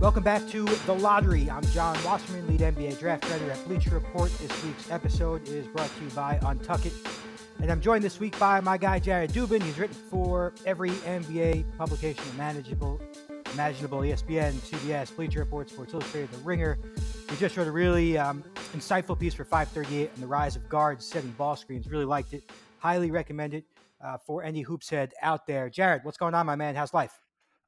Welcome back to The Lottery. I'm Jon Wasserman, lead NBA draft writer at Bleacher Report. This week's episode is brought to you by Untuckit. And I'm joined this week by my guy, Jared Dubin. He's written for every NBA publication imaginable, imaginable ESPN, CBS, Bleacher Report, Sports Illustrated, The Ringer. He just wrote a really um, insightful piece for 538 on the rise of guards setting ball screens. Really liked it. Highly recommend it uh, for any hoops head out there. Jared, what's going on, my man? How's life?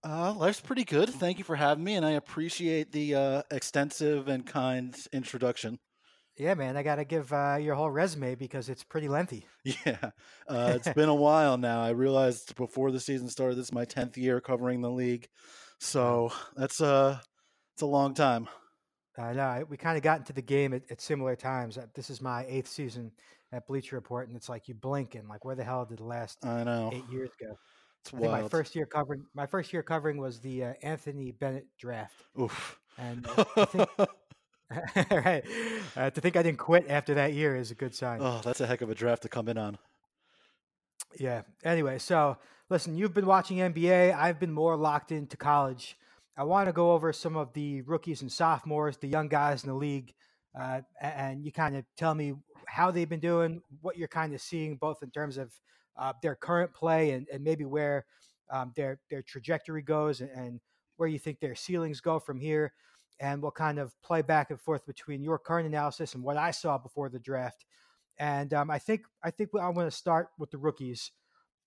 Uh, life's pretty good. Thank you for having me, and I appreciate the uh, extensive and kind introduction. Yeah, man, I got to give uh, your whole resume because it's pretty lengthy. Yeah, uh, it's been a while now. I realized before the season started, this is my tenth year covering the league, so that's a uh, it's a long time. I know. We kind of got into the game at, at, similar times. Uh, this is my eighth season at Bleacher Report, and it's like you blink and like, where the hell did the last I know eight years go? It's I my first year covering my first year covering was the uh, Anthony Bennett draft. Oof. And uh, think, right, uh, to think I didn't quit after that year is a good sign. Oh, that's a heck of a draft to come in on. Yeah. Anyway, so listen, you've been watching NBA. I've been more locked into college. I want to go over some of the rookies and sophomores, the young guys in the league, uh, and you kind of tell me how they've been doing, what you're kind of seeing, both in terms of uh, their current play and, and maybe where um, their their trajectory goes and, and, where you think their ceilings go from here. And we'll kind of play back and forth between your current analysis and what I saw before the draft. And um, I think I think I'm going to start with the rookies.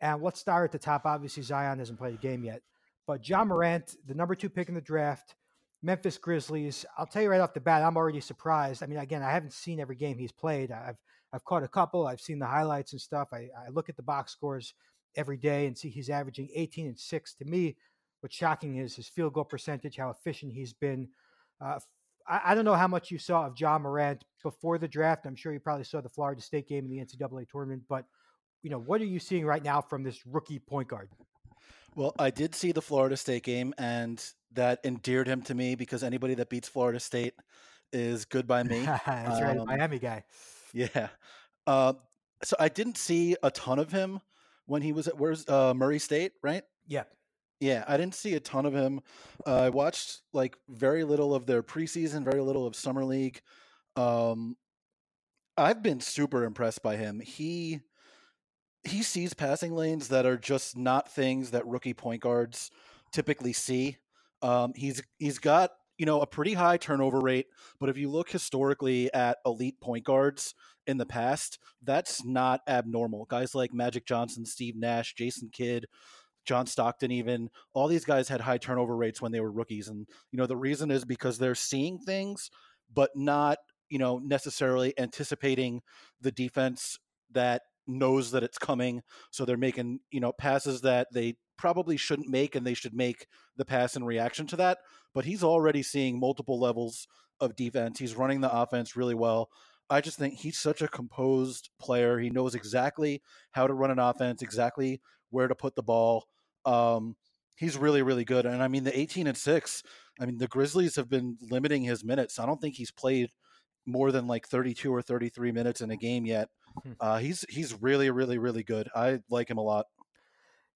And let's start at the top. Obviously, Zion hasn't played a game yet, but Ja Morant, the number two pick in the draft, Memphis Grizzlies. I'll tell you right off the bat, I'm already surprised. I mean, again, I haven't seen every game he's played. I've I've caught a couple. I've seen the highlights and stuff. I, I look at the box scores every day and see he's averaging 18 and six. To me, what's shocking is his field goal percentage, how efficient he's been. Uh, I, I, don't know how much you saw of Ja Morant before the draft. I'm sure you probably saw the Florida State game in the NCAA tournament, but you know, what are you seeing right now from this rookie point guard? Well, I did see the Florida State game, and that endeared him to me because anybody that beats Florida State is good by me. That's um, right, Miami guy. Yeah. Uh, so I didn't see a ton of him when he was at where's uh, Murray State, right? Yeah. Yeah, I didn't see a ton of him. Uh, I watched like very little of their preseason, very little of summer league. Um, I've been super impressed by him. He he sees passing lanes that are just not things that rookie point guards typically see. Um, he's he's got you know, a pretty high turnover rate. But if you look historically at elite point guards in the past, that's not abnormal. Guys like Magic Johnson, Steve Nash, Jason Kidd, John Stockton, even all these guys had high turnover rates when they were rookies. And, you know, the reason is because they're seeing things, but not, you know, necessarily anticipating the defense that knows that it's coming. So they're making, you know, passes that they probably shouldn't make and they should make the pass in reaction to that. But he's already seeing multiple levels of defense. He's running the offense really well. I just think he's such a composed player. He knows exactly how to run an offense, exactly where to put the ball. Um, he's really, really good. And I mean, the 18 and 6, I mean, the Grizzlies have been limiting his minutes. I don't think he's played more than like 32 or 33 minutes in a game yet. Hmm. Uh, he's he's really, really, really good. I like him a lot.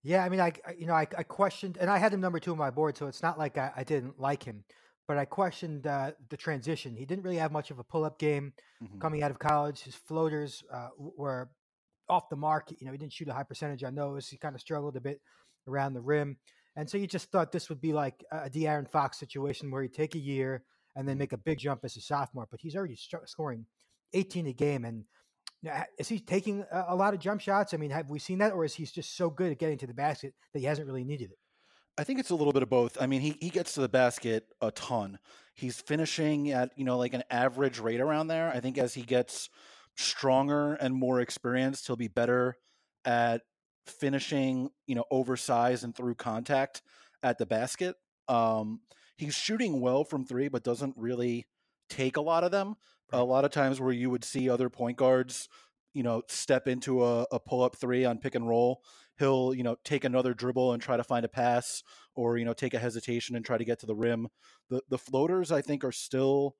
Yeah, I mean, I you know I, I questioned, and I had him number two on my board, so it's not like I, I didn't like him, but I questioned uh, the transition. He didn't really have much of a pull up game mm-hmm. coming out of college. His floaters uh, were off the mark. You know, he didn't shoot a high percentage on those. He kind of struggled a bit around the rim, and so you just thought this would be like a De'Aaron Fox situation where he'd take a year and then mm-hmm. make a big jump as a sophomore. But he's already st- scoring 18 a game, and now, is he taking a, lot of jump shots? I mean, have we seen that, or is he just so good at getting to the basket that he hasn't really needed it? I think it's a little bit of both. I mean, he, he gets to the basket a ton. He's finishing at, you know, like an average rate around there. I think as he gets stronger and more experienced, he'll be better at finishing, you know, oversized and through contact at the basket. Um, he's shooting well from three, but doesn't really take a lot of them a lot of times where you would see other point guards, you know, step into a, a pull up three on pick and roll. He'll, you know, take another dribble and try to find a pass or, you know, take a hesitation and try to get to the rim. The the floaters I think are still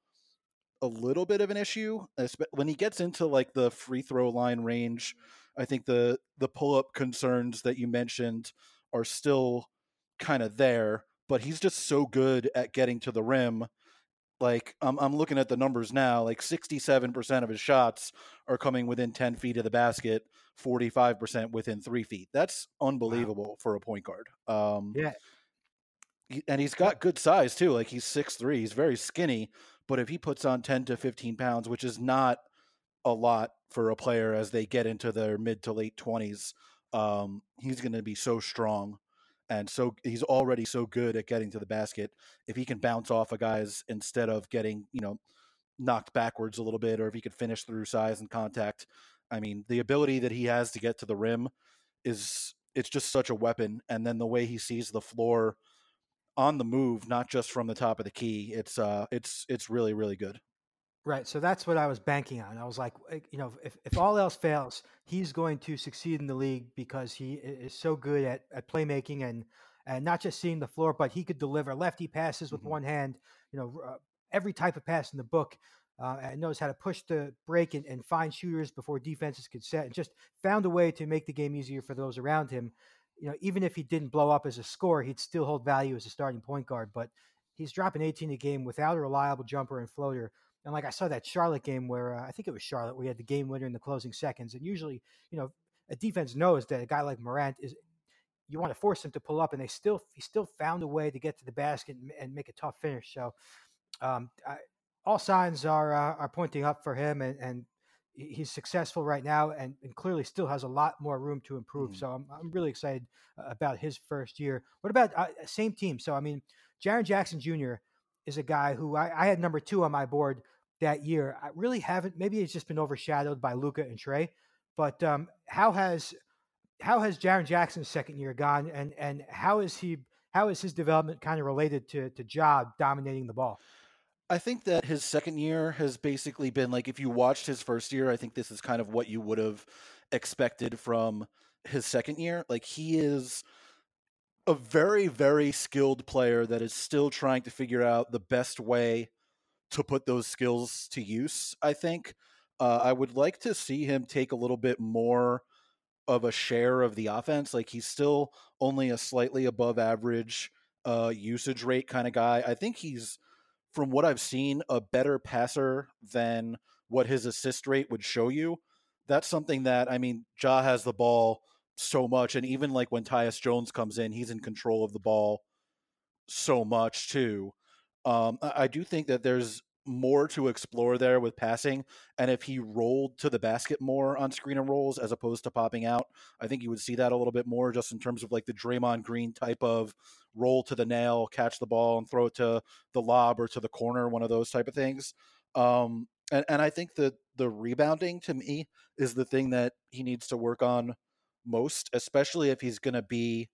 a little bit of an issue when he gets into like the free throw line range. I think the the pull up concerns that you mentioned are still kind of there, but he's just so good at getting to the rim. Like I'm, I'm looking at the numbers now. Like 67% of his shots are coming within 10 feet of the basket, 45% within three feet. That's unbelievable wow. for a point guard. Um, yeah, and he's got good size too. Like he's six three. He's very skinny, but if he puts on 10 to 15 pounds, which is not a lot for a player as they get into their mid to late 20s, um, he's going to be so strong. And so he's already so good at getting to the basket. If he can bounce off of guys instead of getting, you know, knocked backwards a little bit, or if he could finish through size and contact, I mean, the ability that he has to get to the rim is it's just such a weapon. And then the way he sees the floor on the move, not just from the top of the key. It's uh, it's it's really really good. Right. So that's what I was banking on. I was like, you know, if, if all else fails, he's going to succeed in the league because he is so good at, at playmaking and, and not just seeing the floor, but he could deliver lefty passes with mm-hmm. one hand, you know, uh, every type of pass in the book. Uh, and knows how to push the break and, and find shooters before defenses could set and just found a way to make the game easier for those around him you know, even if he didn't blow up as a scorer, he'd still hold value as a starting point guard. But he's dropping 18 a game without a reliable jumper and floater. And like I saw that Charlotte game where uh, I think it was Charlotte, we had the game winner in the closing seconds. And usually, you know, a defense knows that a guy like Morant is. You want to force him to pull up, and they still he still found a way to get to the basket and, and make a tough finish. So, um, I, all signs are uh, are pointing up for him, and, and he's successful right now and, and, clearly still has a lot more room to improve. Mm. So I'm, I'm really excited uh, about his first year. What about uh, same team? So, I mean, Jaren Jackson Jr. is a guy who I, I, had number two on my board that year. I really haven't, maybe it's just been overshadowed by Luka and Trae. but um, how has, how has Jaren Jackson's second year gone and, and how is he, how is his development kind of related to, to Ja dominating the ball? I think that his second year has basically been like if you watched his first year, I think this is kind of what you would have expected from his second year. Like he is a very very skilled player that is still trying to figure out the best way to put those skills to use. I think uh, I would like to see him take a little bit more of a share of the offense. Like he's still only a slightly above average uh, usage rate kind of guy. I think he's from what I've seen, a better passer than what his assist rate would show you. That's something that I mean, Ja has the ball so much, and even like when Tyus Jones comes in, he's in control of the ball so much too. Um, I do think that there's more to explore there with passing. And if he rolled to the basket more on screen and rolls as opposed to popping out, I think you would see that a little bit more just in terms of like the Draymond Green type of roll to the nail, catch the ball and throw it to the lob or to the corner, one of those type of things. Um, and, and I think that the rebounding to me is the thing that he needs to work on most, especially if he's going to be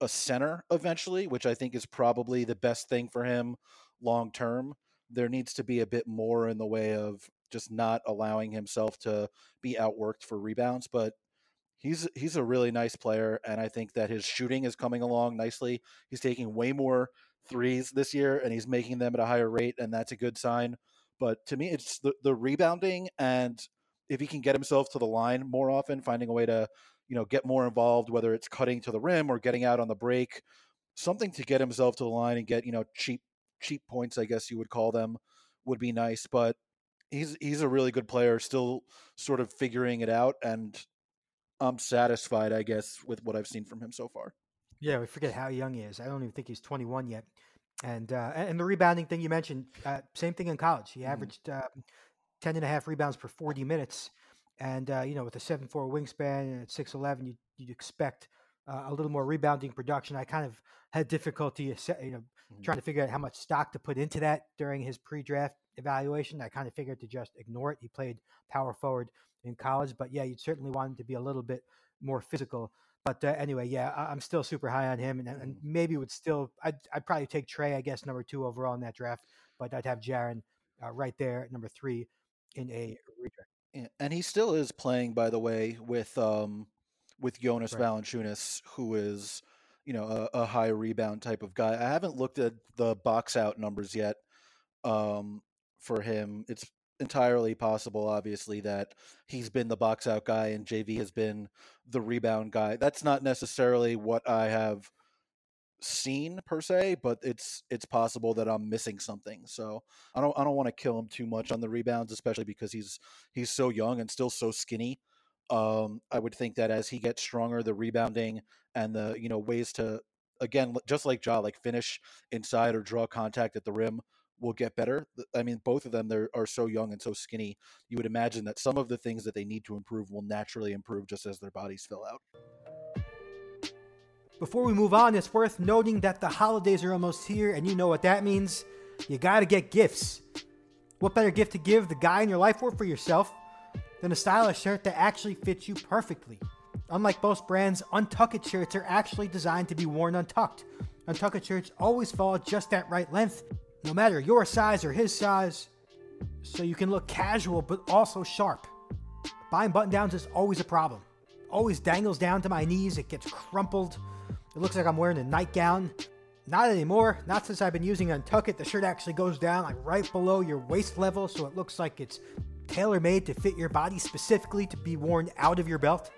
a center eventually, which I think is probably the best thing for him long term there needs to be a bit more in the way of just not allowing himself to be outworked for rebounds. But he's he's a really nice player, and I think that his shooting is coming along nicely. He's taking way more threes this year, and he's making them at a higher rate, and that's a good sign. But to me, it's the, the rebounding, and if he can get himself to the line more often, finding a way to you know get more involved, whether it's cutting to the rim or getting out on the break, something to get himself to the line and get you know cheap cheap points, I guess you would call them, would be nice. But he's he's a really good player, still sort of figuring it out, and I'm satisfied, I guess, with what I've seen from him so far. Yeah, we forget how young he is. I don't even think he's 21 yet. And uh, and the rebounding thing you mentioned, uh, same thing in college. He mm-hmm. averaged uh, 10 and a half rebounds per 40 minutes. And, uh, you know, with a seven four wingspan and at 6'11, you, you'd expect uh, a little more rebounding production. I kind of had difficulty, you know, mm-hmm. trying to figure out how much stock to put into that during his pre-draft evaluation. I kind of figured to just ignore it. He played power forward in college, but yeah, you'd certainly want him to be a little bit more physical. But uh, anyway, yeah, I- am still super high on him, and, and mm-hmm. maybe would still. I'd, I'd probably take Trae, I guess, number two overall in that draft, but I'd have Jaren uh, right there number three in a. And he still is playing, by the way, with um, with Jonas right. Valanciunas, who is you know a, a, high rebound type of guy. I haven't looked at the box out numbers yet um, for him. It's entirely possible, obviously, that he's been the box out guy and JV has been the rebound guy. That's not necessarily what I have seen per se, but it's it's possible that I'm missing something. So I don't I don't want to kill him too much on the rebounds, especially because he's he's so young and still so skinny. Um, I would think that as he gets stronger, the rebounding and the you know ways to again just like Ja, like finish inside or draw contact at the rim will get better. I mean, both of them they are so young and so skinny. You would imagine that some of the things that they need to improve will naturally improve just as their bodies fill out. Before we move on, it's worth noting that the holidays are almost here, and you know what that means. You gotta get gifts. What better gift to give the guy in your life or for yourself than a stylish shirt that actually fits you perfectly? Unlike most brands, untucked shirts are actually designed to be worn untucked. Untuckit shirts always fall just that right length, no matter your size or his size, so you can look casual but also sharp. Buying button downs is always a problem. Always dangles down to my knees, it gets crumpled. It looks like I'm wearing a nightgown. Not anymore. Not since I've been using Untuckit. The shirt actually goes down like right below your waist level, so it looks like it's tailor made to fit your body specifically to be worn out of your belt.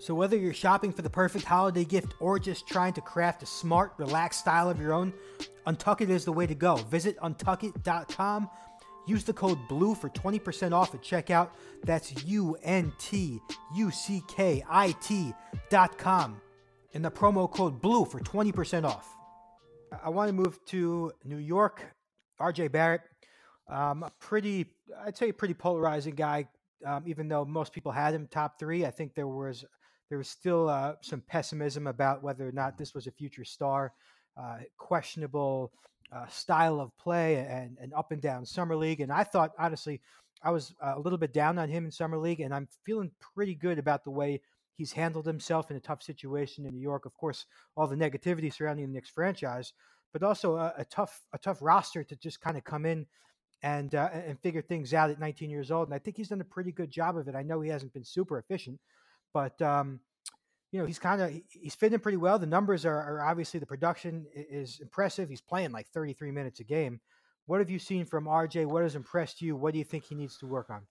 So, whether you're shopping for the perfect holiday gift or just trying to craft a smart, relaxed style of your own, Untuckit is the way to go. Visit untuckit.com. Use the code BLUE for 20% off at checkout. That's U N T U C K I T.com and the promo code BLUE for 20% off. I want to move to New York. RJ Barrett, um, a pretty, I'd say, a pretty polarizing guy. Um, even though most people had him top three, I think there was there was still uh, some pessimism about whether or not this was a future star. Uh, questionable uh, style of play and an up and down summer league, and I thought honestly, I was uh, a little bit down on him in summer league, and I'm feeling pretty good about the way he's handled himself in a tough situation in New York. Of course, all the negativity surrounding the Knicks franchise, but also a, a tough a tough roster to just kind of come in and uh, and figure things out at 19 years old. And I think he's done a pretty good job of it. I know he hasn't been super efficient, but um, you know he's kind of he's fitting pretty well. The numbers are, are obviously the production is impressive. He's playing like 33 minutes a game. What have you seen from RJ? What has impressed you? What do you think he needs to work on?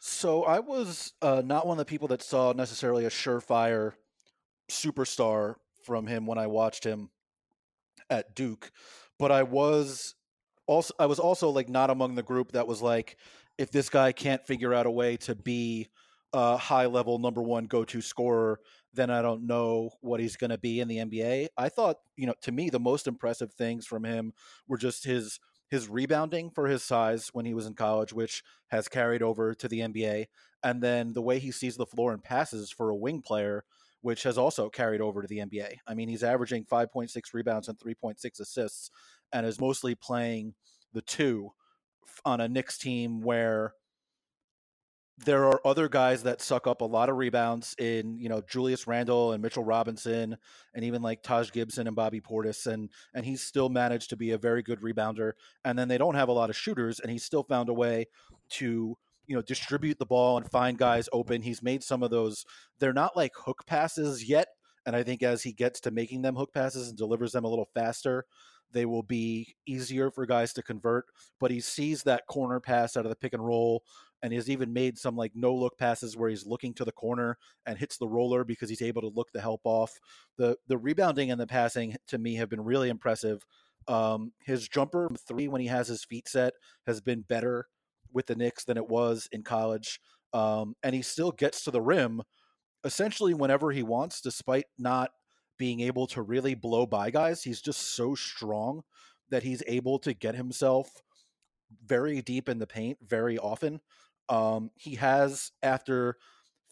So I was uh, not one of the people that saw necessarily a surefire superstar from him when I watched him at Duke, but I was also I was also like not among the group that was like if this guy can't figure out a way to be a high level number one go to scorer, then I don't know what he's going to be in the NBA. I thought, you know, to me, the most impressive things from him were just his his rebounding for his size when he was in college, which has carried over to the NBA, and then the way he sees the floor and passes for a wing player, which has also carried over to the NBA. I mean, he's averaging 5.6 rebounds and 3.6 assists, and is mostly playing the two on a Knicks team where there are other guys that suck up a lot of rebounds in you know Julius Randle and Mitchell Robinson and even like Taj Gibson and Bobby Portis and and he's still managed to be a very good rebounder and then they don't have a lot of shooters and he's still found a way to you know distribute the ball and find guys open. He's made some of those. They're not like hook passes yet and I think as he gets to making them hook passes and delivers them a little faster they will be easier for guys to convert but he sees that corner pass out of the pick and roll and he's even made some like no look passes where he's looking to the corner and hits the roller because he's able to look the help off. The the rebounding and the passing to me have been really impressive. Um, his jumper three when he has his feet set has been better with the Knicks than it was in college, um, and he still gets to the rim essentially whenever he wants, despite not being able to really blow by guys. He's just so strong that he's able to get himself very deep in the paint very often. Um, he has, after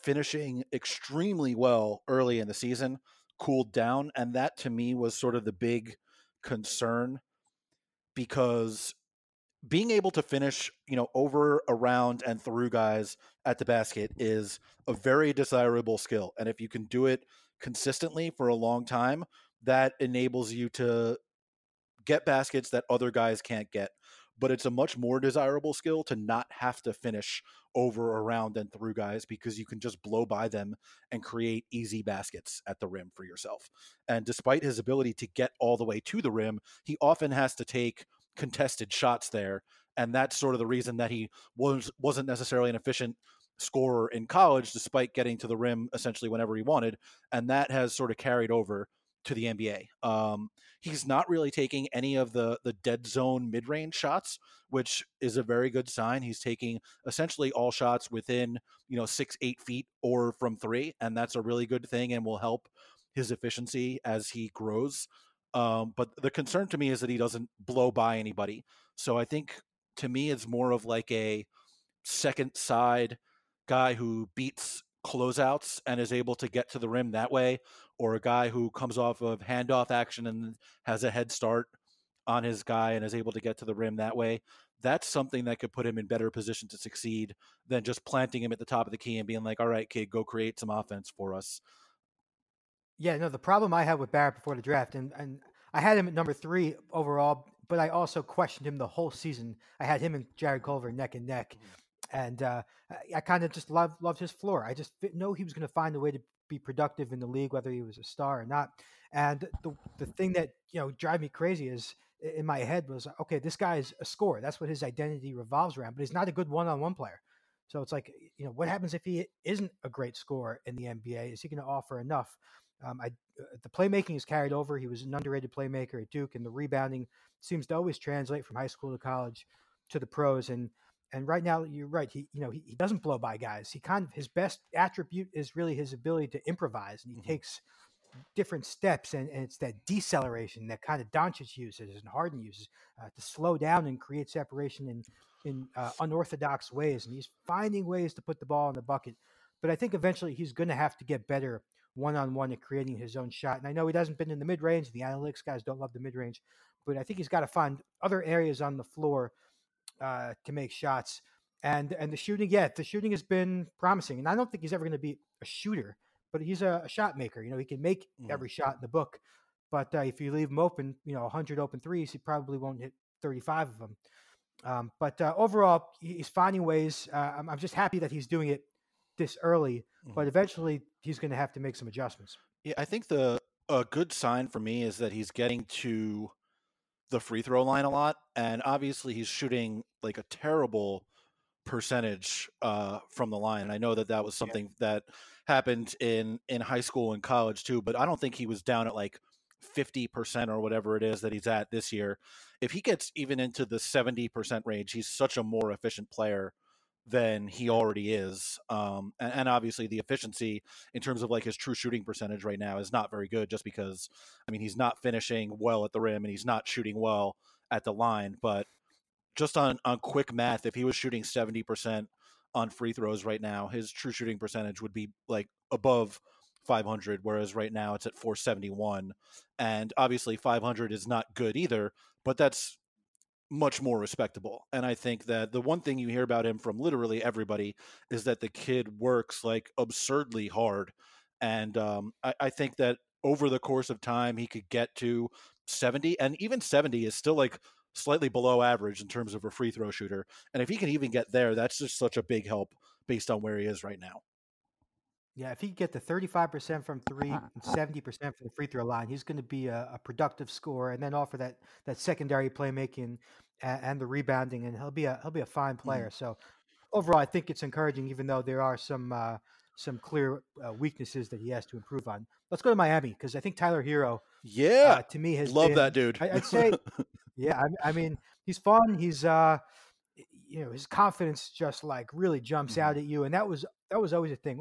finishing extremely well early in the season, cooled down. And that to me was sort of the big concern because being able to finish, you know, over, around, and through guys at the basket is a very desirable skill. And if you can do it consistently for a long time, that enables you to get baskets that other guys can't get but it's a much more desirable skill to not have to finish over, around, and through guys because you can just blow by them and create easy baskets at the rim for yourself. And despite his ability to get all the way to the rim, he often has to take contested shots there. And that's sort of the reason that he was wasn't necessarily an efficient scorer in college, despite getting to the rim essentially whenever he wanted. And that has sort of carried over to the NBA. Um, he's not really taking any of the the dead zone mid range shots, which is a very good sign. He's taking essentially all shots within you know six eight feet or from three, and that's a really good thing and will help his efficiency as he grows. Um, but the concern to me is that he doesn't blow by anybody. So I think to me it's more of like a second side guy who beats closeouts and is able to get to the rim that way, or a guy who comes off of handoff action and has a head start on his guy and is able to get to the rim that way. That's something that could put him in better position to succeed than just planting him at the top of the key and being like, all right, kid, go create some offense for us. Yeah, no, the problem I had with Barrett before the draft, and, and I had him at number three overall, but I also questioned him the whole season. I had him and Jarrett Culver neck and neck. Mm-hmm and uh, I, kind of just loved loved his floor. I just know he was going to find a way to be productive in the league, whether he was a star or not. And the the thing that you know drive me crazy is in my head was okay, this guy is a scorer. That's what his identity revolves around. But he's not a good one on one player. So it's like you know what happens if he isn't a great scorer in the NBA? Is he going to offer enough? Um, I, uh, the playmaking is carried over. He was an underrated playmaker at Duke, and the rebounding seems to always translate from high school to college to the pros. And and right now, you're right. He, you know, he, he doesn't blow by guys. He kind of his best attribute is really his ability to improvise, and he mm-hmm. takes different steps, and, and, it's that deceleration that kind of Doncic uses and Harden uses uh, to slow down and create separation in in uh, unorthodox ways. And he's finding ways to put the ball in the bucket. But I think eventually he's going to have to get better one on one at creating his own shot. And I know he hasn't been in the mid range. The analytics guys don't love the mid range, but I think he's got to find other areas on the floor uh, to make shots. And and the shooting, yeah, the shooting has been promising. And I don't think he's ever going to be a shooter, but he's a, a, shot maker. You know, he can make mm. every shot in the book. But uh, if you leave him open, you know, 100 open threes, he probably won't hit 35 of them. Um, but uh, overall, he's finding ways. Uh, I'm, I'm, just happy that he's doing it this early. Mm. But eventually, he's going to have to make some adjustments. Yeah, I think the a good sign for me is that he's getting to the free throw line a lot, and obviously he's shooting like a terrible percentage uh, from the line. And I know that that was something yeah. that happened in in high school and college too, but I don't think he was down at like 50% or whatever it is that he's at this year. If he gets even into the 70% range, he's such a more efficient player than he already is. Um, and, and, obviously, the efficiency in terms of like his true shooting percentage right now is not very good, just because I mean he's not finishing well at the rim and he's not shooting well at the line. But just on on quick math, if he was shooting seventy percent on free throws right now, his true shooting percentage would be like above 500, whereas right now it's at 471. And obviously, 500 is not good either, but that's much more respectable. And I think that the one thing you hear about him from literally everybody is that the kid works like absurdly hard. And um, I, I think that over the course of time, he could get to 70, and even 70 is still like slightly below average in terms of a free throw shooter. And if he can even get there, that's just such a big help based on where he is right now. Yeah, if he can get to 35% from three and 70% from the free throw line, he's going to be a, a, productive scorer and then offer that, that secondary playmaking and, and the rebounding, and he'll be a he'll be a fine mm-hmm. player. Mm. So overall, I think it's encouraging, even though there are some uh, some clear uh, weaknesses that he has to improve on. Let's go to Miami because I think Tyler Herro, yeah, uh, to me has love been, that dude. I, would say, yeah, I, I, mean he's fun. He's uh, you know, his confidence just like really jumps mm. out at you, and that was that was always a thing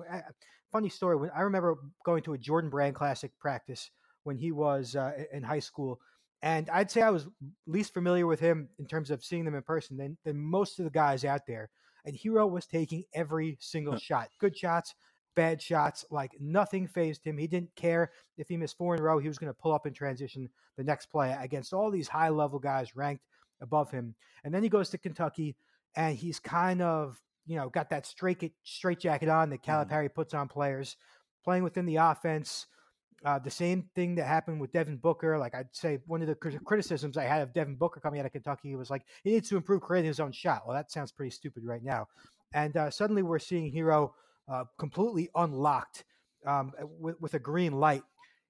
funny story. When I remember going to a Jordan Brand Classic practice when he was uh, in high school, and I'd say I was least familiar with him in terms of seeing them in person than, than most of the guys out there. And Herro was taking every single shot, good shots, bad shots, like nothing phased him. He didn't care if he missed four in a row. He was going to pull up in transition the next play against all these high level guys ranked above him. And then he goes to Kentucky, and he's kind of you know, got that straight straight jacket on that mm-hmm. Calipari puts on players, playing within the offense. Uh, the same thing that happened with Devin Booker. Like I'd say, one of the criticisms I had of Devin Booker coming out of Kentucky was like he needs to improve creating his own shot. Well, that sounds pretty stupid right now. And uh, suddenly we're seeing Herro uh, completely unlocked um, with, with a green light.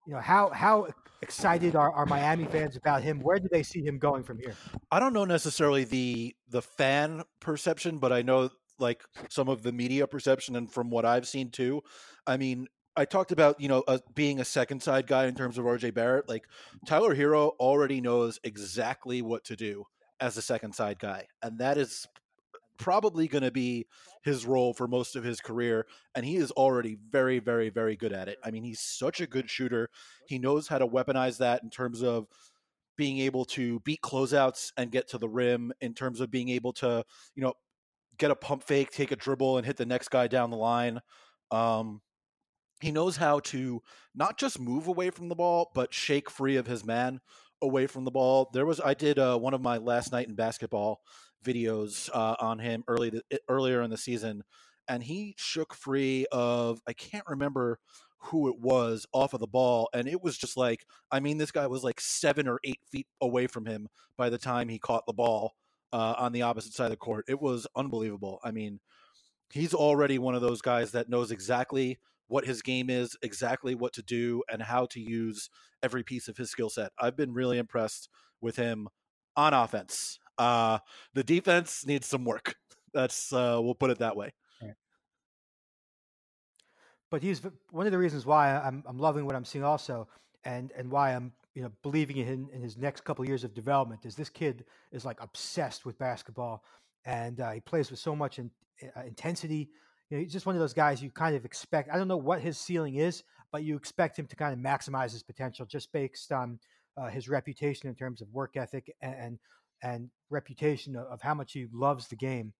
You know how how excited are, are Miami fans about him? Where do they see him going from here? I don't know necessarily the the fan perception, but I know like some of the media perception and from what I've seen too. I mean, I talked about you know uh, being a second side guy in terms of RJ Barrett. Like Tyler Herro already knows exactly what to do as a second side guy, and that is probably going to be his role for most of his career. And he is already very, very, very good at it. I mean, he's such a good shooter. He knows how to weaponize that in terms of being able to beat closeouts and get to the rim, in terms of being able to, you know, get a pump fake, take a dribble, and hit the next guy down the line. Um, he knows how to not just move away from the ball, but shake free of his man away from the ball. There was I did uh, one of my last night in basketball videos uh, on him early the, earlier in the season, and he shook free of I can't remember who it was off of the ball, and it was just like I mean this guy was like seven or eight feet away from him by the time he caught the ball uh, on the opposite side of the court. It was unbelievable. I mean, he's already one of those guys that knows exactly what his game is, exactly what to do, and how to use every piece of his skill set. I've been really impressed with him on offense. Uh, the defense needs some work. That's uh, we'll put it that way. But he's one of the reasons why I'm I'm loving what I'm seeing also, and and why I'm you know believing in in his next couple of years of development is this kid is like obsessed with basketball, and uh, he plays with so much in, uh, intensity you know, he's just one of those guys you kind of expect. I don't know what his ceiling is, but you expect him to kind of maximize his potential just based on uh, his reputation in terms of work ethic and and reputation of, how much he loves the game,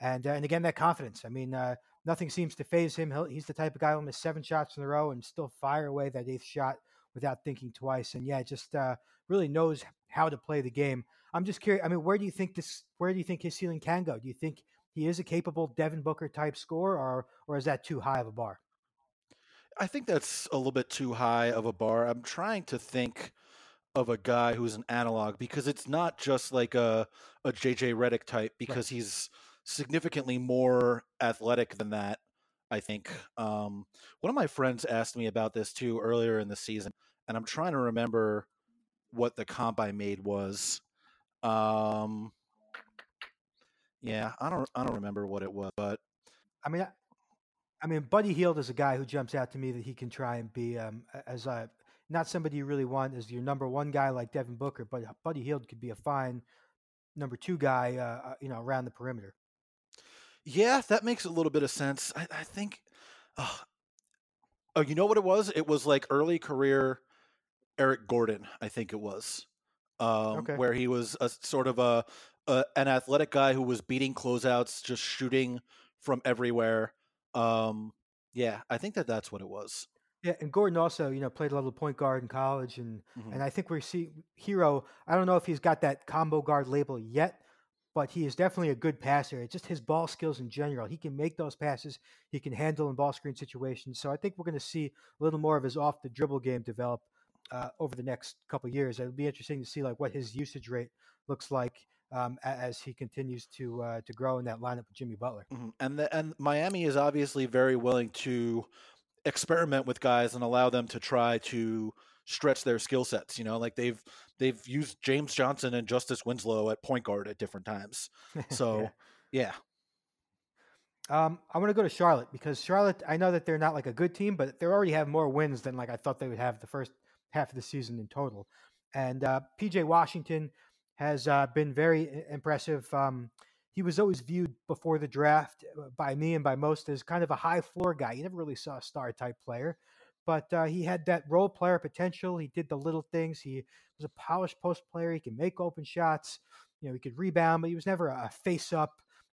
and uh, and again that confidence. I mean, uh, nothing seems to phase him. He'll, he's the type of guy who'll miss seven shots in a row and still fire away that eighth shot without thinking twice. And yeah, just uh, really knows how to play the game. I'm just curious. I mean, where do you think this? Where do you think his ceiling can go? Do you think he is a capable Devin Booker type scorer, or or is that too high of a bar? I think that's a little bit too high of a bar. I'm trying to think of a guy who's an analog because it's not just like a a JJ Redick type because right. he's significantly more athletic than that. I think um, one of my friends asked me about this too earlier in the season, and I'm trying to remember what the comp I made was. Um, yeah, I don't I don't remember what it was, but I mean, I, I mean, Buddy Hield is a guy who jumps out to me that he can try and be um, as a not somebody you really want as your number one guy like Devin Booker, but Buddy Hield could be a fine number two guy, uh, uh, you know, around the perimeter. Yeah, that makes a little bit of sense. I, I think. Uh, oh, you know what it was? It was like early career Eric Gordon. I think it was. Um, okay. Where he was a sort of a uh, an athletic guy who was beating closeouts, just shooting from everywhere. Um, yeah, I think that that's what it was. Yeah, and Gordon also, you know, played a little point guard in college, and mm-hmm. and I think we see Herro. I don't know if he's got that combo guard label yet, but he is definitely a good passer. It's just his ball skills in general. He can make those passes. He can handle in ball screen situations. So I think we're going to see a little more of his off the dribble game develop uh, over the next couple years. It'll be interesting to see like what his usage rate looks like um, as he continues to uh, to grow in that lineup with Jimmy Butler. Mm-hmm. And the, and Miami is obviously very willing to experiment with guys and allow them to try to stretch their skill sets. You know, like they've they've used James Johnson and Justice Winslow at point guard at different times. So yeah. yeah. Um, I want to go to Charlotte because Charlotte, I know that they're not like a good team, but they already have more wins than like I thought they would have the first half of the season in total. And uh, PJ Washington, has uh, been very impressive. Um, he was always viewed before the draft uh, by me and by most as kind of a high floor guy. You never really saw a star type player, but uh, he had that role player potential. He did the little things. He was a polished post player. He can make open shots. You know, he could rebound, but he was never a face up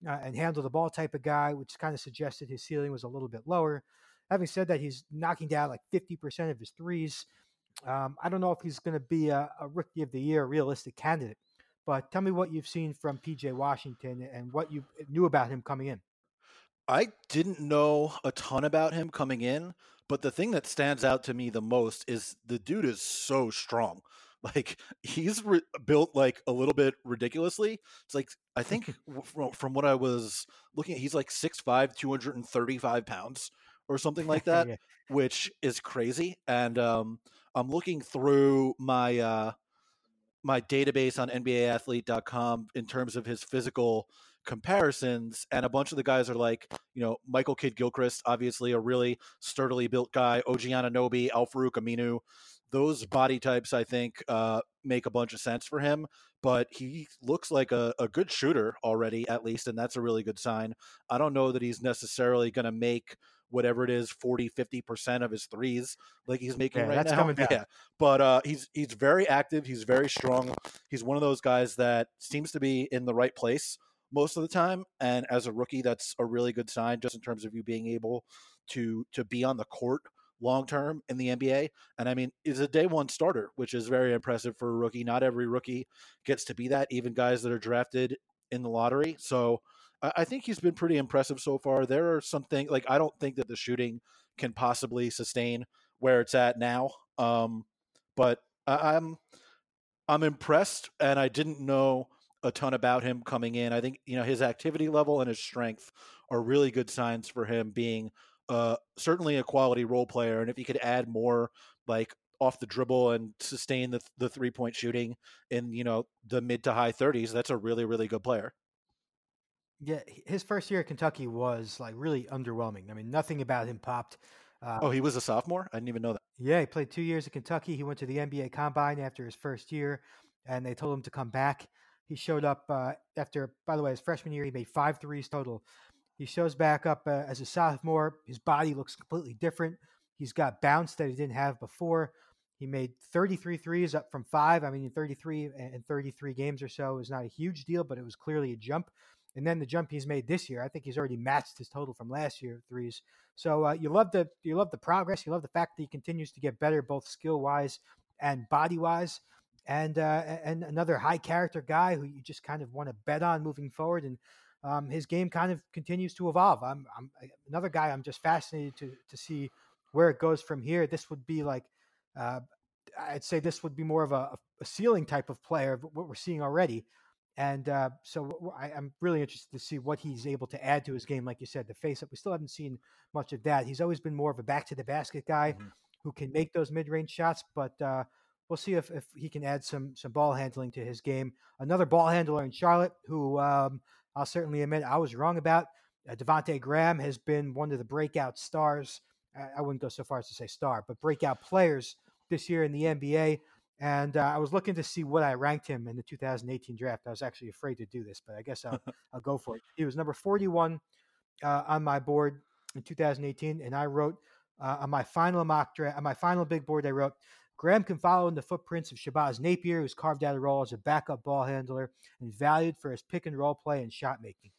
uh, and handle the ball type of guy, which kind of suggested his ceiling was a little bit lower. Having said that, he's knocking down like 50% of his threes. Um, I don't know if he's going to be a, a, rookie of the year, realistic candidate. But tell me what you've seen from PJ Washington and what you knew about him coming in. I didn't know a ton about him coming in, but the thing that stands out to me the most is the dude is so strong. Like he's re- built like a little bit ridiculously. It's like I think from, from what I was looking at, he's like 6'5", 235 pounds or something like that, yeah. which is crazy. And um, I'm looking through my uh, my database on NBAathlete.com in terms of his physical comparisons, and a bunch of the guys are like, you know, Michael Kidd Gilchrist, obviously a really sturdily built guy, OG Anunoby, Al-Farouq Aminu. Those body types, I think, uh, make a bunch of sense for him. But he looks like a, a good shooter already, at least, and that's a really good sign. I don't know that he's necessarily going to make whatever it is 40 50% of his threes like he's making yeah, right that's now coming down. yeah but uh, he's he's very active he's very strong he's one of those guys that seems to be in the right place most of the time. And as a rookie, that's a really good sign just in terms of you being able to to be on the court long term in the NBA. And I mean, is a day one starter, which is very impressive for a rookie. Not every rookie gets to be that, even guys that are drafted in the lottery. So I think he's been pretty impressive so far. There are some things like I don't think that the shooting can possibly sustain where it's at now. Um, but I'm I'm impressed, and I didn't know a ton about him coming in. I think you know his activity level and his strength are really good signs for him being uh, certainly a quality role player. And if he could add more like off the dribble and sustain the the three point shooting in you know the mid to high thirties, that's a really really good player. Yeah, his first year at Kentucky was like really underwhelming. I mean, nothing about him popped. Uh, oh, he was a sophomore. I didn't even know that. Yeah, he played two years at Kentucky. He went to the NBA Combine after his first year, and they told him to come back. He showed up uh, after, by the way, his freshman year, he made five threes total. He shows back up uh, as a sophomore. His body looks completely different. He's got bounce that he didn't have before. He made 33 threes up from five. I mean, 33 and 33 games or so is not a huge deal, but it was clearly a jump. And then the jump he's made this year, I think he's already matched his total from last year threes. So uh, you love the you love the progress. You love the fact that he continues to get better, both skill wise and body wise and uh, and another high character guy who you just kind of want to bet on moving forward. And um, his game kind of continues to evolve. I'm, I'm another guy. I'm just fascinated to to see where it goes from here. This would be like. Uh, I'd say this would be more of a, a ceiling type of player, what we're seeing already. And uh, so I, am really interested to see what he's able to add to his game. Like you said, the face up, we still haven't seen much of that. He's always been more of a back to the basket guy mm-hmm. who can make those mid range shots, but uh, we'll see if, if he can add some some ball handling to his game. Another ball handler in Charlotte, who um, I'll certainly admit I was wrong about. Uh, Devonte Graham has been one of the breakout stars. I, I, wouldn't go so far as to say star, but breakout players this year in the NBA. And uh, I was looking to see what I ranked him in the 2018 draft. I was actually afraid to do this, but I guess I'll, I'll go for it. He was number 41 uh, on my board in 2018, and I wrote uh, on my final mock draft, on my final big board, I wrote Graham can follow in the footprints of Shabazz Napier, who's carved out a role as a backup ball handler and valued for his pick and roll play and shot making.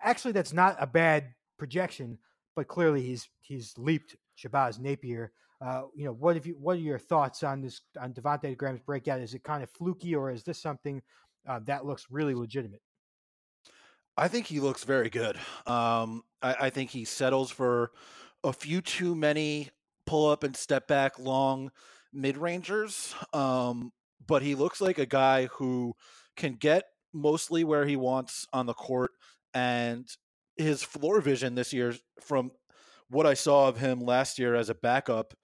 Actually, that's not a bad projection, but clearly he's he's leaped Shabazz Napier. Uh, you know, what have you what are your thoughts on this on Devonte Graham's breakout? Is it kind of fluky or is this something uh, that looks really legitimate? I think he looks very good. Um, I, I think he settles for a few too many pull up and step back long mid rangers. Um, but he looks like a guy who can get mostly where he wants on the court. And his floor vision this year, from what I saw of him last year as a backup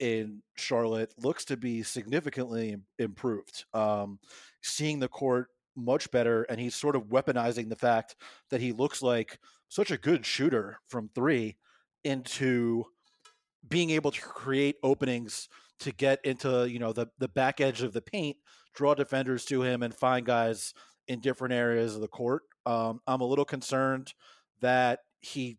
in Charlotte, looks to be significantly improved. Um, seeing the court much better, and he's sort of weaponizing the fact that he looks like such a good shooter from three into being able to create openings to get into you know the the back edge of the paint, draw defenders to him, and find guys in different areas of the court. Um, I'm a little concerned that he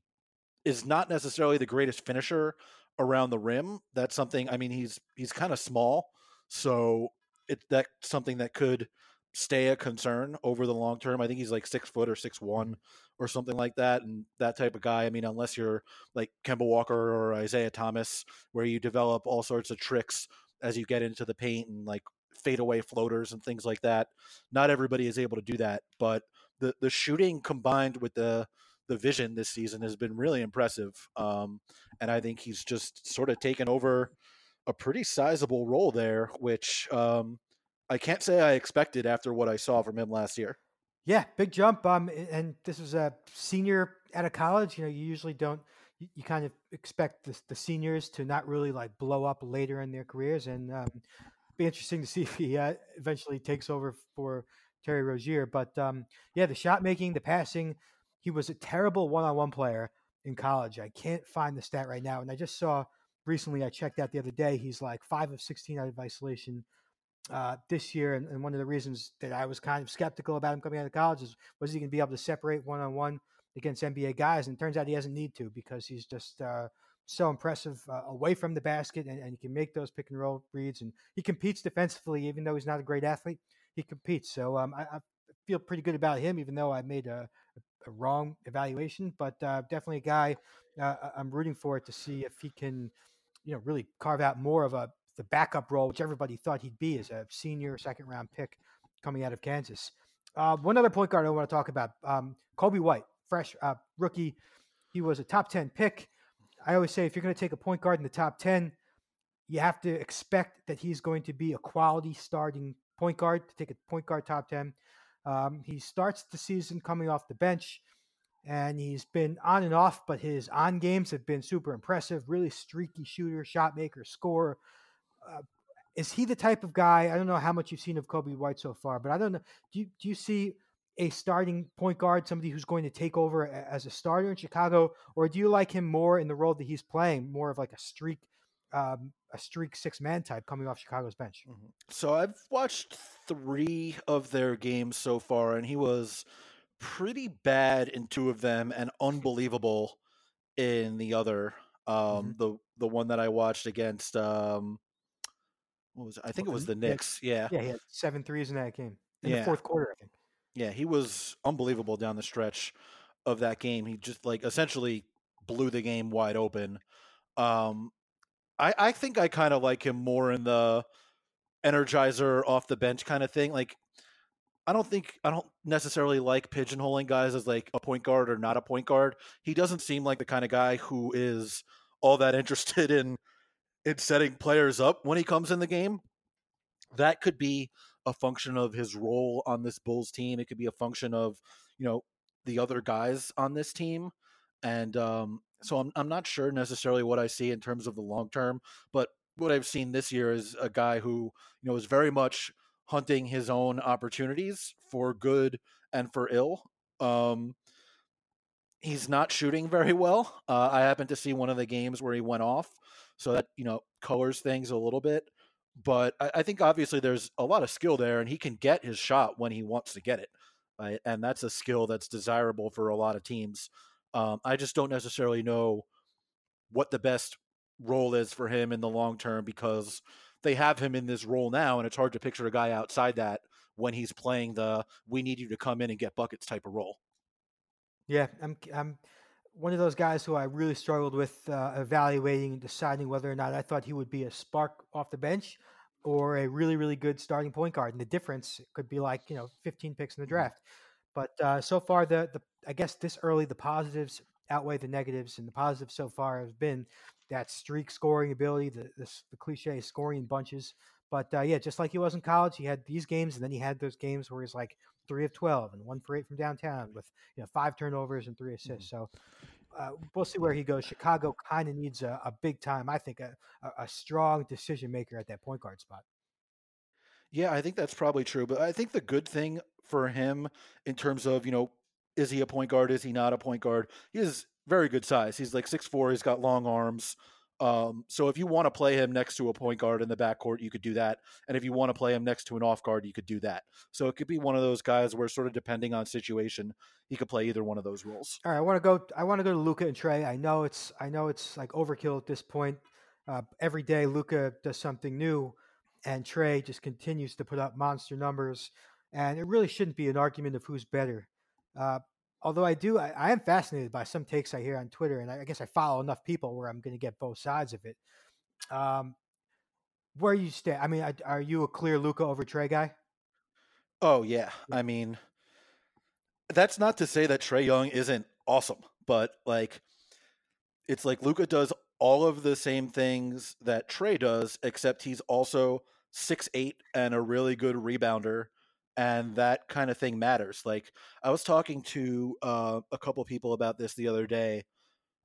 is not necessarily the greatest finisher around the rim. That's something. I mean, he's he's kind of small, so it that's something that could stay a concern over the long term. I think he's like six foot or six one or something like that, and that type of guy. I mean, unless you're like Kemba Walker or Isaiah Thomas, where you develop all sorts of tricks as you get into the paint and like fadeaway floaters and things like that. Not everybody is able to do that, but the the shooting combined with the the vision this season has been really impressive. Um, and I think he's just sort of taken over a pretty sizable role there, which um, I can't say I expected after what I saw from him last year. Yeah, big jump. Um, and this is a senior out of college. You know, you usually don't. You, kind of expect the, the, seniors to not really like blow up later in their careers, and um, be interesting to see if he uh, eventually takes over for Terry Rozier. But um, yeah, the shot making, the passing, he was a terrible one on one player in college. I can't find the stat right now. And I just saw recently, I checked out the other day, he's like five of 16 out of isolation. Uh, this year, and, and, one of the reasons that I was kind of skeptical about him coming out of college is was he going to be able to separate one on one against NBA guys? And it turns out he doesn't need to because he's just uh, so impressive uh, away from the basket, and, and, he can make those pick and roll reads, and he competes defensively, even though he's not a great athlete. He competes, so um, I, I, feel pretty good about him, even though I made a, a wrong evaluation. But uh, definitely a guy uh, I'm rooting for it to see if he can, you know, really carve out more of a the backup role, which everybody thought he'd be as a senior second round pick coming out of Kansas. Uh, one other point guard I want to talk about, um, Coby White, fresh uh, rookie. He was a top 10 pick. I always say if you're going to take a point guard in the top 10, you have to expect that he's going to be a quality starting point guard to take a point guard top 10. Um, he starts the season coming off the bench and he's been on and off, but his on games have been super impressive. Really streaky shooter, shot maker, scorer. Uh, is he the type of guy? I don't know how much you've seen of Coby White so far, but I don't know. Do you, do you see a starting point guard, somebody who's going to take over as a starter in Chicago, or do you like him more in the role that he's playing, more of like a streak, um, a streak six man type coming off Chicago's bench? Mm-hmm. So I've watched three of their games so far, and he was pretty bad in two of them and unbelievable in the other. Um, mm-hmm. The the one that I watched against um, what was it? I think it was the Knicks. Yeah, yeah, he had seven threes in that game in yeah. the fourth quarter. I think. Yeah, he was unbelievable down the stretch of that game. He just like essentially blew the game wide open. Um, I I think I kind of like him more in the energizer off the bench kind of thing. Like I don't think I don't necessarily like pigeonholing guys as like a point guard or not a point guard. He doesn't seem like the kind of guy who is all that interested in in setting players up when he comes in the game. That could be a function of his role on this Bulls team. It could be a function of, you know, the other guys on this team. And um, so I'm, I'm not sure necessarily what I see in terms of the long term, but what I've seen this year is a guy who, you know, is very much hunting his own opportunities for good and for ill. Um, he's not shooting very well. Uh, I happened to see one of the games where he went off, so that you know colors things a little bit. But I, I think obviously there's a lot of skill there, and he can get his shot when he wants to get it, right? and that's a skill that's desirable for a lot of teams. Um, I just don't necessarily know what the best role is for him in the long term because they have him in this role now, and it's hard to picture a guy outside that when he's playing the "we need you to come in and get buckets" type of role. Yeah, I'm I'm one of those guys who I really struggled with uh, evaluating and deciding whether or not I thought he would be a spark off the bench or a really really good starting point guard, and the difference could be like you know 15 picks in the mm-hmm. But uh, so far, the the I guess this early the positives outweigh the negatives, and the positives so far have been that streak scoring ability, the the, the cliche scoring in bunches. But uh, yeah, just like he was in college, he had these games, and then he had those games where he's like three of twelve and one for eight from downtown with you know five turnovers and three assists. Mm-hmm. So uh, we'll see where he goes. Chicago kind of needs a, a, big time, I think, a, a, strong decision maker at that point guard spot. Yeah, I think that's probably true. But I think the good thing for him in terms of you know, is he a point guard? Is he not a point guard? He is very good size. He's like six four. He's got long arms. Um, so if you want to play him next to a point guard in the backcourt, you could do that. And if you want to play him next to an off guard, you could do that. So it could be one of those guys where sort of depending on situation, he could play either one of those roles. All right, I want to go. I want to go to Luka and Trae. I know it's. I know it's like overkill at this point. Uh, every day, Luka does something new, and Trae just continues to put up monster numbers. And it really shouldn't be an argument of who's better. Uh, although I do, I, I, am fascinated by some takes I hear on Twitter, and I, I guess I follow enough people where I'm going to get both sides of it. Um, where you stay? I mean, are you a clear Luka over Trae guy? Oh yeah, I mean, that's not to say that Trae Young isn't awesome, but like, it's like Luka does all of the same things that Trae does, except he's also six eight and a really good rebounder and that kind of thing matters. Like I was talking to uh, a couple people about this the other day.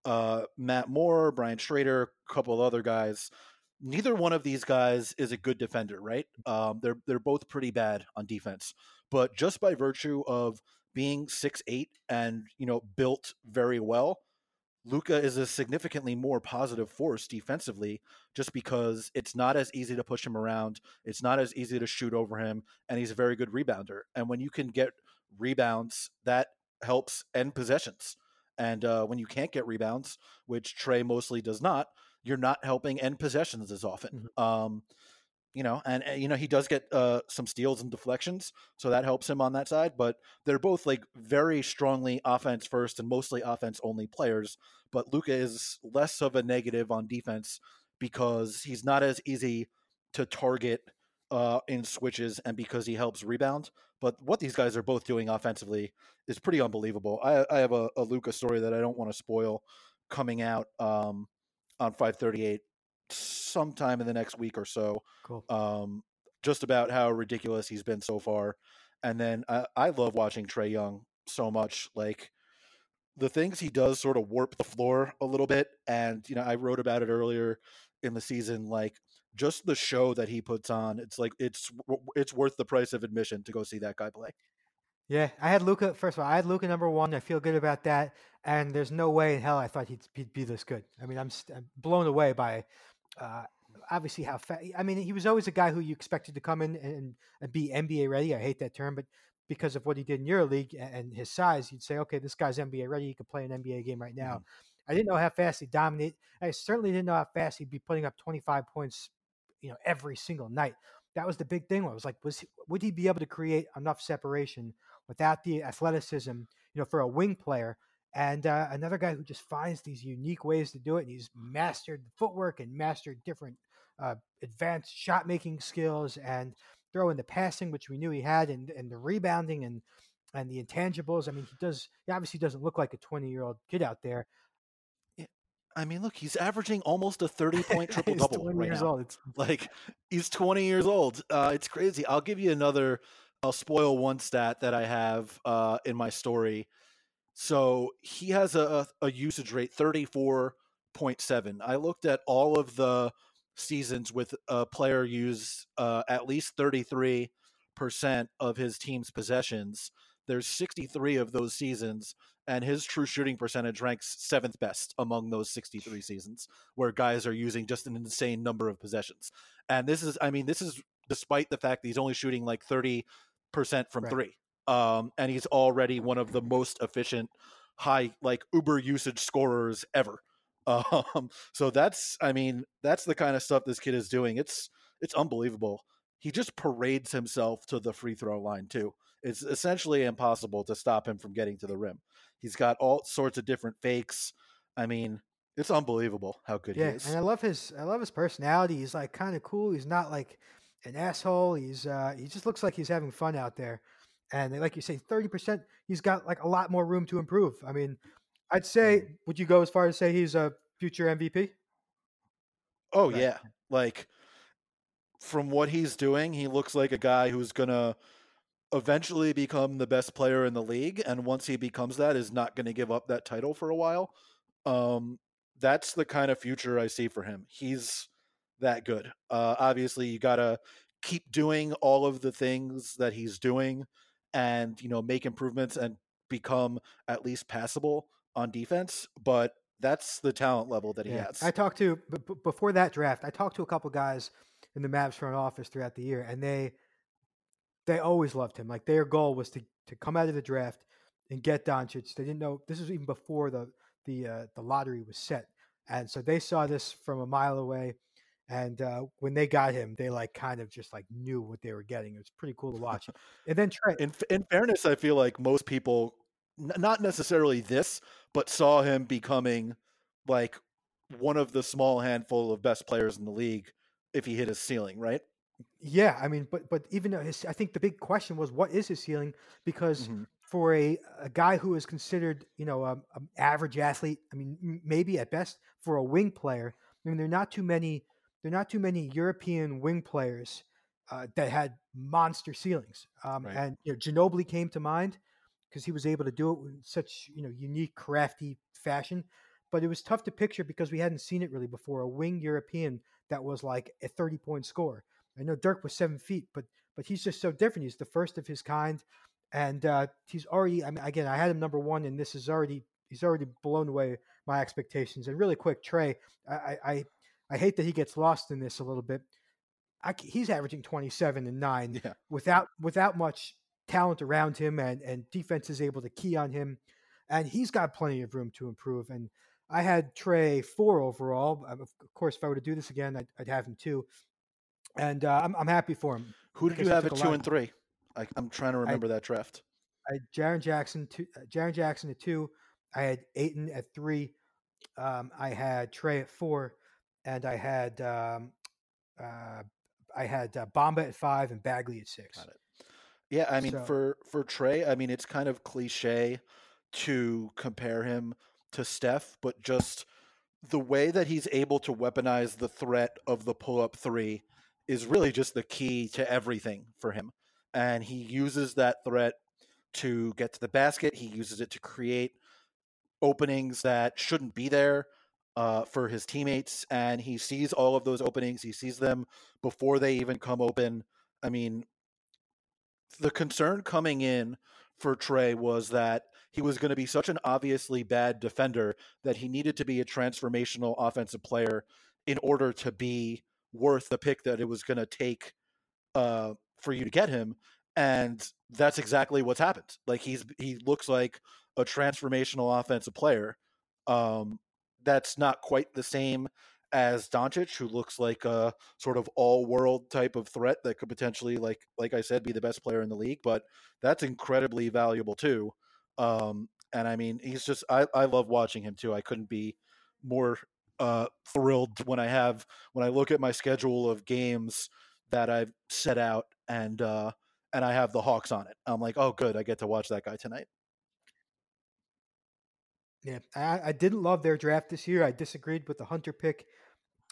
Uh, Matt Moore, Brian Schrader, a couple other guys. neither one of these guys is a good defender, right? Um, they're they're both pretty bad on defense, but just by virtue of being six eight and you know built very well, Luka is a significantly more positive force defensively, just because it's not as easy to push him around, it's not as easy to shoot over him, and he's a very good rebounder. And when you can get rebounds, that helps end possessions. And uh, when you can't get rebounds, which Trae mostly does not, you're not helping end possessions as often. Mm-hmm. Um, you know, and, and, you know he does get uh, some steals and deflections, so that helps him on that side. But they're both like very strongly offense first and mostly offense only players. But Luka is less of a negative on defense because he's not as easy to target uh, in switches and because he helps rebound. But what these guys are both doing offensively is pretty unbelievable. I, I have a, a Luka story that I don't want to spoil coming out um, on 538 sometime in the next week or so. Cool. Um, just about how ridiculous he's been so far. And then I, I love watching Trae Young so much. Like the things he does sort of warp the floor a little bit. And, you know, I wrote about it earlier in the season. Like just the show that he puts on, it's like it's it's worth the price of admission to go see that guy play. Yeah, I had Luka First of all, I had Luka number one. I feel good about that. And there's no way in hell I thought he'd, he'd be this good. I mean, I'm, I'm blown away by uh, obviously how fast. I mean, he was always a guy who you expected to come in and, and be NBA ready. I hate that term, but because of what he did in EuroLeague and his size, you'd say, okay, this guy's NBA ready. He could play an NBA game right now. Mm-hmm. I didn't know how fast he'd dominate. I certainly didn't know how fast he'd be putting up 25 points, you know, every single night. That was the big thing. I was like, was he, would he be able to create enough separation without the athleticism, you know, for a wing player and uh, another guy who just finds these unique ways to do it. And he's mastered footwork and mastered different uh, advanced shot making skills and throwing the passing, which we knew he had, and, and the rebounding and and the intangibles. I mean, he does. He obviously doesn't look like a twenty year old kid out there. I mean, look, he's averaging almost a 30 point triple double right years now. Old. It's... Like he's 20 years old. Uh, it's crazy. I'll give you another. I'll spoil one stat that I have uh, in my story. So he has a, a usage rate 34.7. I looked at all of the seasons with a player use uh, at least 33% of his team's possessions. There's 63 of those seasons, and his true shooting percentage ranks seventh best among those 63 seasons, where guys are using just an insane number of possessions. And this is, I mean, this is despite the fact that he's only shooting like 30% from right. three um, and he's already one of the most efficient high like uber usage scorers ever. Um, so that's i mean that's the kind of stuff this kid is doing. It's it's unbelievable. He just parades himself to the free throw line too. It's essentially impossible to stop him from getting to the rim. He's got all sorts of different fakes. I mean it's unbelievable how good yeah, he is. And i love his i love his personality. He's like kind of cool. He's not like an asshole. He's uh he just looks like he's having fun out there and like you say, thirty percent, he's got like a lot more room to improve. I mean, I'd say, mm-hmm. would you go as far as say he's a future MVP? Oh right. yeah, like from what he's doing, he looks like a guy who's gonna eventually become the best player in the league, and once he becomes that, is not going to give up that title for a while. Um, that's the kind of future I see for him. He's that good. Uh, obviously, you gotta keep doing all of the things that he's doing and you know make improvements and become at least passable on defense. But that's the talent level that he yeah. has. I talked to b- before that draft. I talked to a couple guys in the Mavs front office throughout the year, and they they always loved him. Like their goal was to to come out of the draft and get Doncic. They didn't know this was even before the the uh, the lottery was set, and so they saw this from a mile away. And uh, when they got him, they like kind of just like knew what they were getting. It was pretty cool to watch. And then Trae. In in fairness, I feel like most people, n- not necessarily this, but saw him becoming like one of the small handful of best players in the league if he hit his ceiling, right? Yeah, I mean, but but even his, I think the big question was what is his ceiling? Because mm-hmm. for a a guy who is considered, you know, an average athlete, I mean, maybe at best for a wing player, I mean, there are not too many there are not too many European wing players uh, that had monster ceilings. Um, right. And you know, Ginobili came to mind because he was able to do it in such you know unique, crafty fashion. But it was tough to picture because we hadn't seen it really before. A wing European that was like a 30 point score. I know Dirk was seven feet, but but he's just so different. He's the first of his kind, and uh, he's already. I mean, again, I had him number one, and this is already he's already blown away my expectations. And really quick, Trae, I I, I hate that he gets lost in this a little bit. I, he's averaging 27 and nine Yeah. without without much talent around him, and and defense is able to key on him, and he's got plenty of room to improve. And I had Trae four overall. Um, Of course, if I were to do this again, I'd, I'd have him two, and uh, I'm I'm happy for him. Who did you have at two and three? I, I'm trying to remember that draft. I had Jaren Jackson two, uh, Jaren Jackson at two. I had Ayton at three. Um, I had Trae at four, and I had um, uh, I had uh, Bomba at five and Bagley at six. Yeah, I mean So- for for Trae, I mean it's kind of cliche to compare him to Steph, but just the way that he's able to weaponize the threat of the pull up three is really just the key to everything for him. And he uses that threat to get to the basket. He uses it to create openings that shouldn't be there uh, for his teammates. And he sees all of those openings. He sees them before they even come open. I mean, the concern coming in for Trae was that he was going to be such an obviously bad defender that he needed to be a transformational offensive player in order to be worth the pick that it was going to take uh, for you to get him. And that's exactly what's happened. Like he's he looks like a transformational offensive player. Um, that's not quite the same as Doncic, who looks like a sort of all-world type of threat that could potentially, like like I said, be the best player in the league. But that's incredibly valuable too. Um, and I mean, he's just I, I love watching him too. I couldn't be more uh, thrilled when I have when I look at my schedule of games that I've set out and uh, and I have the Hawks on it. I'm like, oh, good, I get to watch that guy tonight. Yeah, I, I didn't love their draft this year. I disagreed with the Hunter pick.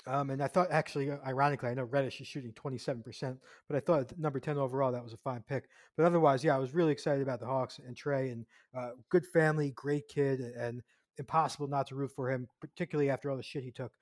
Um, and I thought, actually, uh, ironically, I know Reddish is shooting 27%, but I thought number 10 overall, that was a fine pick. But otherwise, yeah, I was really excited about the Hawks and Trae and uh, good family, great kid, and impossible not to root for him, particularly after all the shit he took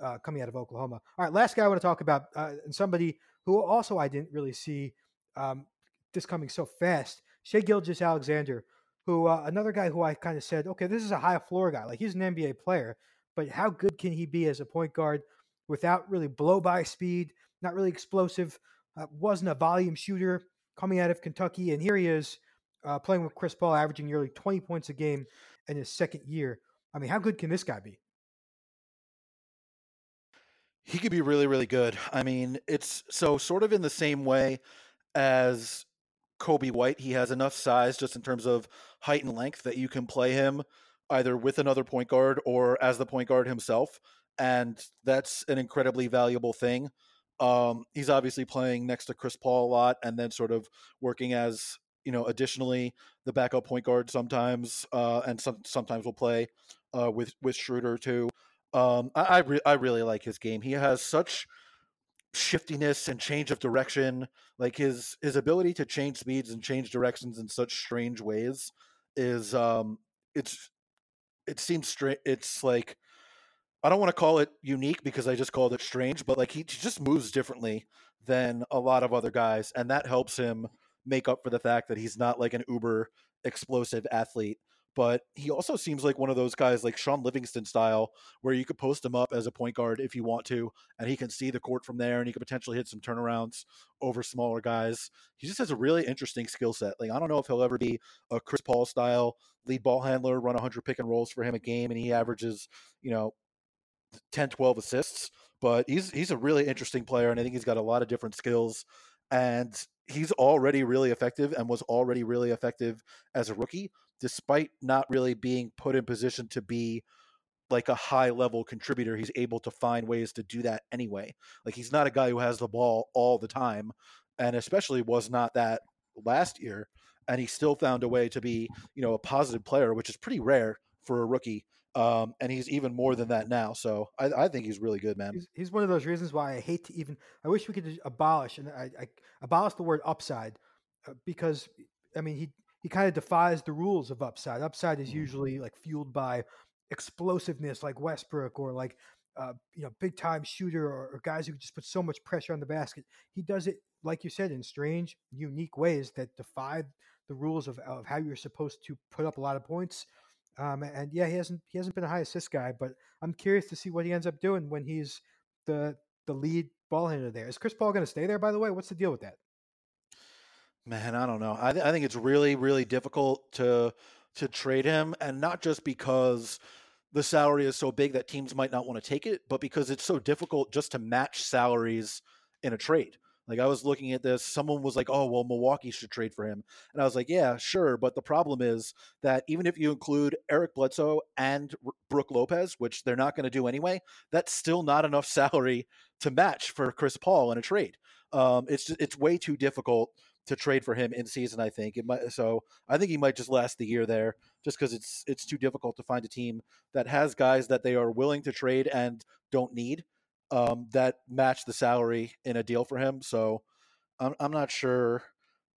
uh, coming out of Oklahoma. All right, last guy I want to talk about, uh, and somebody who also I didn't really see um, this coming so fast, Shai Gilgeous-Alexander who uh, another guy who I kind of said, okay, this is a high floor guy. Like he's an NBA player, but how good can he be as a point guard without really blow by speed, not really explosive, uh, wasn't a volume shooter coming out of Kentucky, and here he is uh, playing with Chris Paul, averaging nearly 20 points a game in his second year. I mean, how good can this guy be? He could be really, really good. I mean, it's so sort of in the same way as Coby White. He has enough size just in terms of height and length that you can play him either with another point guard or as the point guard himself. And that's an incredibly valuable thing. Um, he's obviously playing next to Chris Paul a lot and then sort of working as, you know, additionally the backup point guard sometimes, uh, and some, sometimes will play uh, with, with Schroeder too. Um, I I, re- I really like his game. He has such shiftiness and change of direction. Like his his ability to change speeds and change directions in such strange ways is um it's it seems straight. It's like I don't want to call it unique because I just called it strange, but like he just moves differently than a lot of other guys, and that helps him make up for the fact that he's not like an uber explosive athlete but he also seems like one of those guys like Shaun Livingston style where you could post him up as a point guard if you want to and he can see the court from there and he could potentially hit some turnarounds over smaller guys. He just has a really interesting skill set. Like I don't know if he'll ever be a Chris Paul style lead ball handler, run 100 pick and rolls for him a game and he averages, you know, 10 12 assists, but he's he's a really interesting player and I think he's got a lot of different skills and he's already really effective and was already really effective as a rookie despite not really being put in position to be like a high level contributor he's able to find ways to do that anyway like he's not a guy who has the ball all the time and especially was not that last year and he still found a way to be you know a positive player which is pretty rare for a rookie um, and he's even more than that now so i, I think he's really good man He's, he's one of those reasons why I hate to even. I wish we could abolish and I, I abolish the word upside uh, because I mean he he kind of defies the rules of upside. Upside is Mhm. usually like fueled by explosiveness, like Westbrook, or like uh, you know, big time shooter or, or guys who just put so much pressure on the basket. He does it, like you said, in strange, unique ways that defy the rules of, of how you're supposed to put up a lot of points. Um, and yeah, he hasn't he hasn't been a high assist guy, but I'm curious to see what he ends up doing when he's the the lead ball handler there. Is Chris Paul going to stay there? By the way, what's the deal with that? Man, I don't know. I, th- I think it's really, really difficult to to trade him, and not just because the salary is so big that teams might not want to take it, but because it's so difficult just to match salaries in a trade. Like I was looking at this, someone was like, "Oh, well, Milwaukee should trade for him," and I was like, "Yeah, sure," but the problem is that even if you include Eric Bledsoe and R- Brook Lopez, which they're not going to do anyway, that's still not enough salary to match for Chris Paul in a trade. Um, it's just, it's way too difficult to trade for him in season. I think it might. So I think he might just last the year there, just because it's it's too difficult to find a team that has guys that they are willing to trade and don't need um, that match the salary in a deal for him. So I'm I'm not sure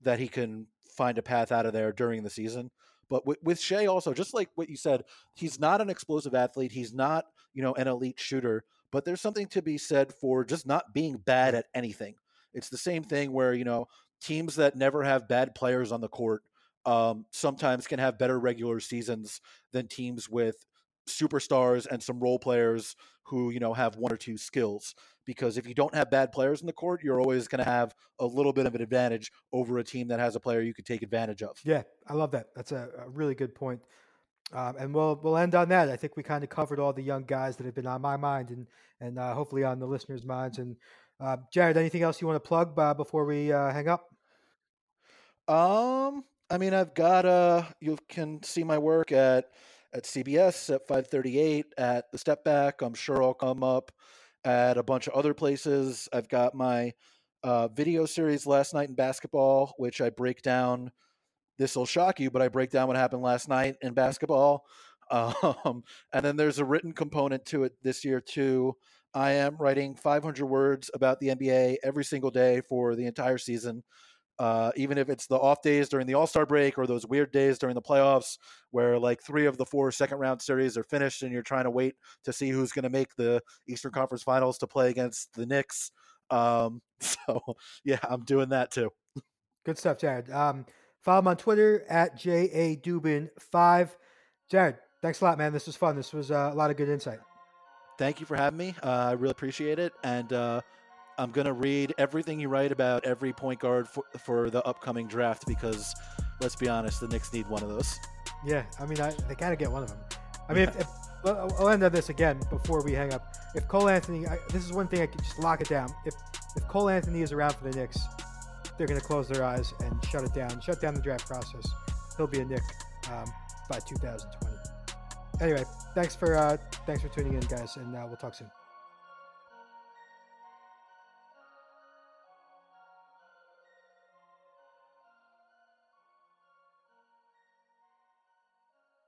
that he can find a path out of there during the season. But with, with Shai also, just like what you said, he's not an explosive athlete. He's not, you know, an elite shooter. But there's something to be said for just not being bad at anything. It's the same thing where you know teams that never have bad players on the court um, sometimes can have better regular seasons than teams with superstars and some role players who you know have one or two skills. Because if you don't have bad players in the court you're always going to have a little bit of an advantage over a team that has a player you could take advantage of. Yeah i love that. That's a, a really good point. Um, and we'll we'll end on that. I think we kind of covered all the young guys that have been on my mind and and uh, hopefully on the listeners minds. And uh, jared anything else you want to plug uh, before we uh, hang up um i mean i've got uh you can see my work at at CBS at 538 at the step back. I'm sure I'll come up at a bunch of other places. I've got my uh, video series last night in basketball, which I break down. This will shock you, but I break down what happened last night in basketball. Um, and then there's a written component to it this year too. I am writing 500 words about the NBA every single day for the entire season uh, even if it's the off days during the All Star break or those weird days during the playoffs where like three of the four second round series are finished and you're trying to wait to see who's going to make the Eastern Conference Finals to play against the Knicks. Um, so yeah, I'm doing that too. Good stuff, Jared. Um, follow him on Twitter at ja dubin five. Jared, thanks a lot, man. This was fun. This was uh, a lot of good insight. Thank you for having me. Uh, I really appreciate it, and uh, I'm going to read everything you write about every point guard for, for the upcoming draft because, let's be honest, the Knicks need one of those. Yeah, I mean, I, they got to get one of them. I mean, if, if, I'll end on this again before we hang up. If Cole Anthony, I, this is one thing I can just lock it down. If if Cole Anthony is around for the Knicks, they're going to close their eyes and shut it down, shut down the draft process. He'll be a Knick um, by 2020. Anyway, thanks for uh, thanks for tuning in, guys, and uh, we'll talk soon.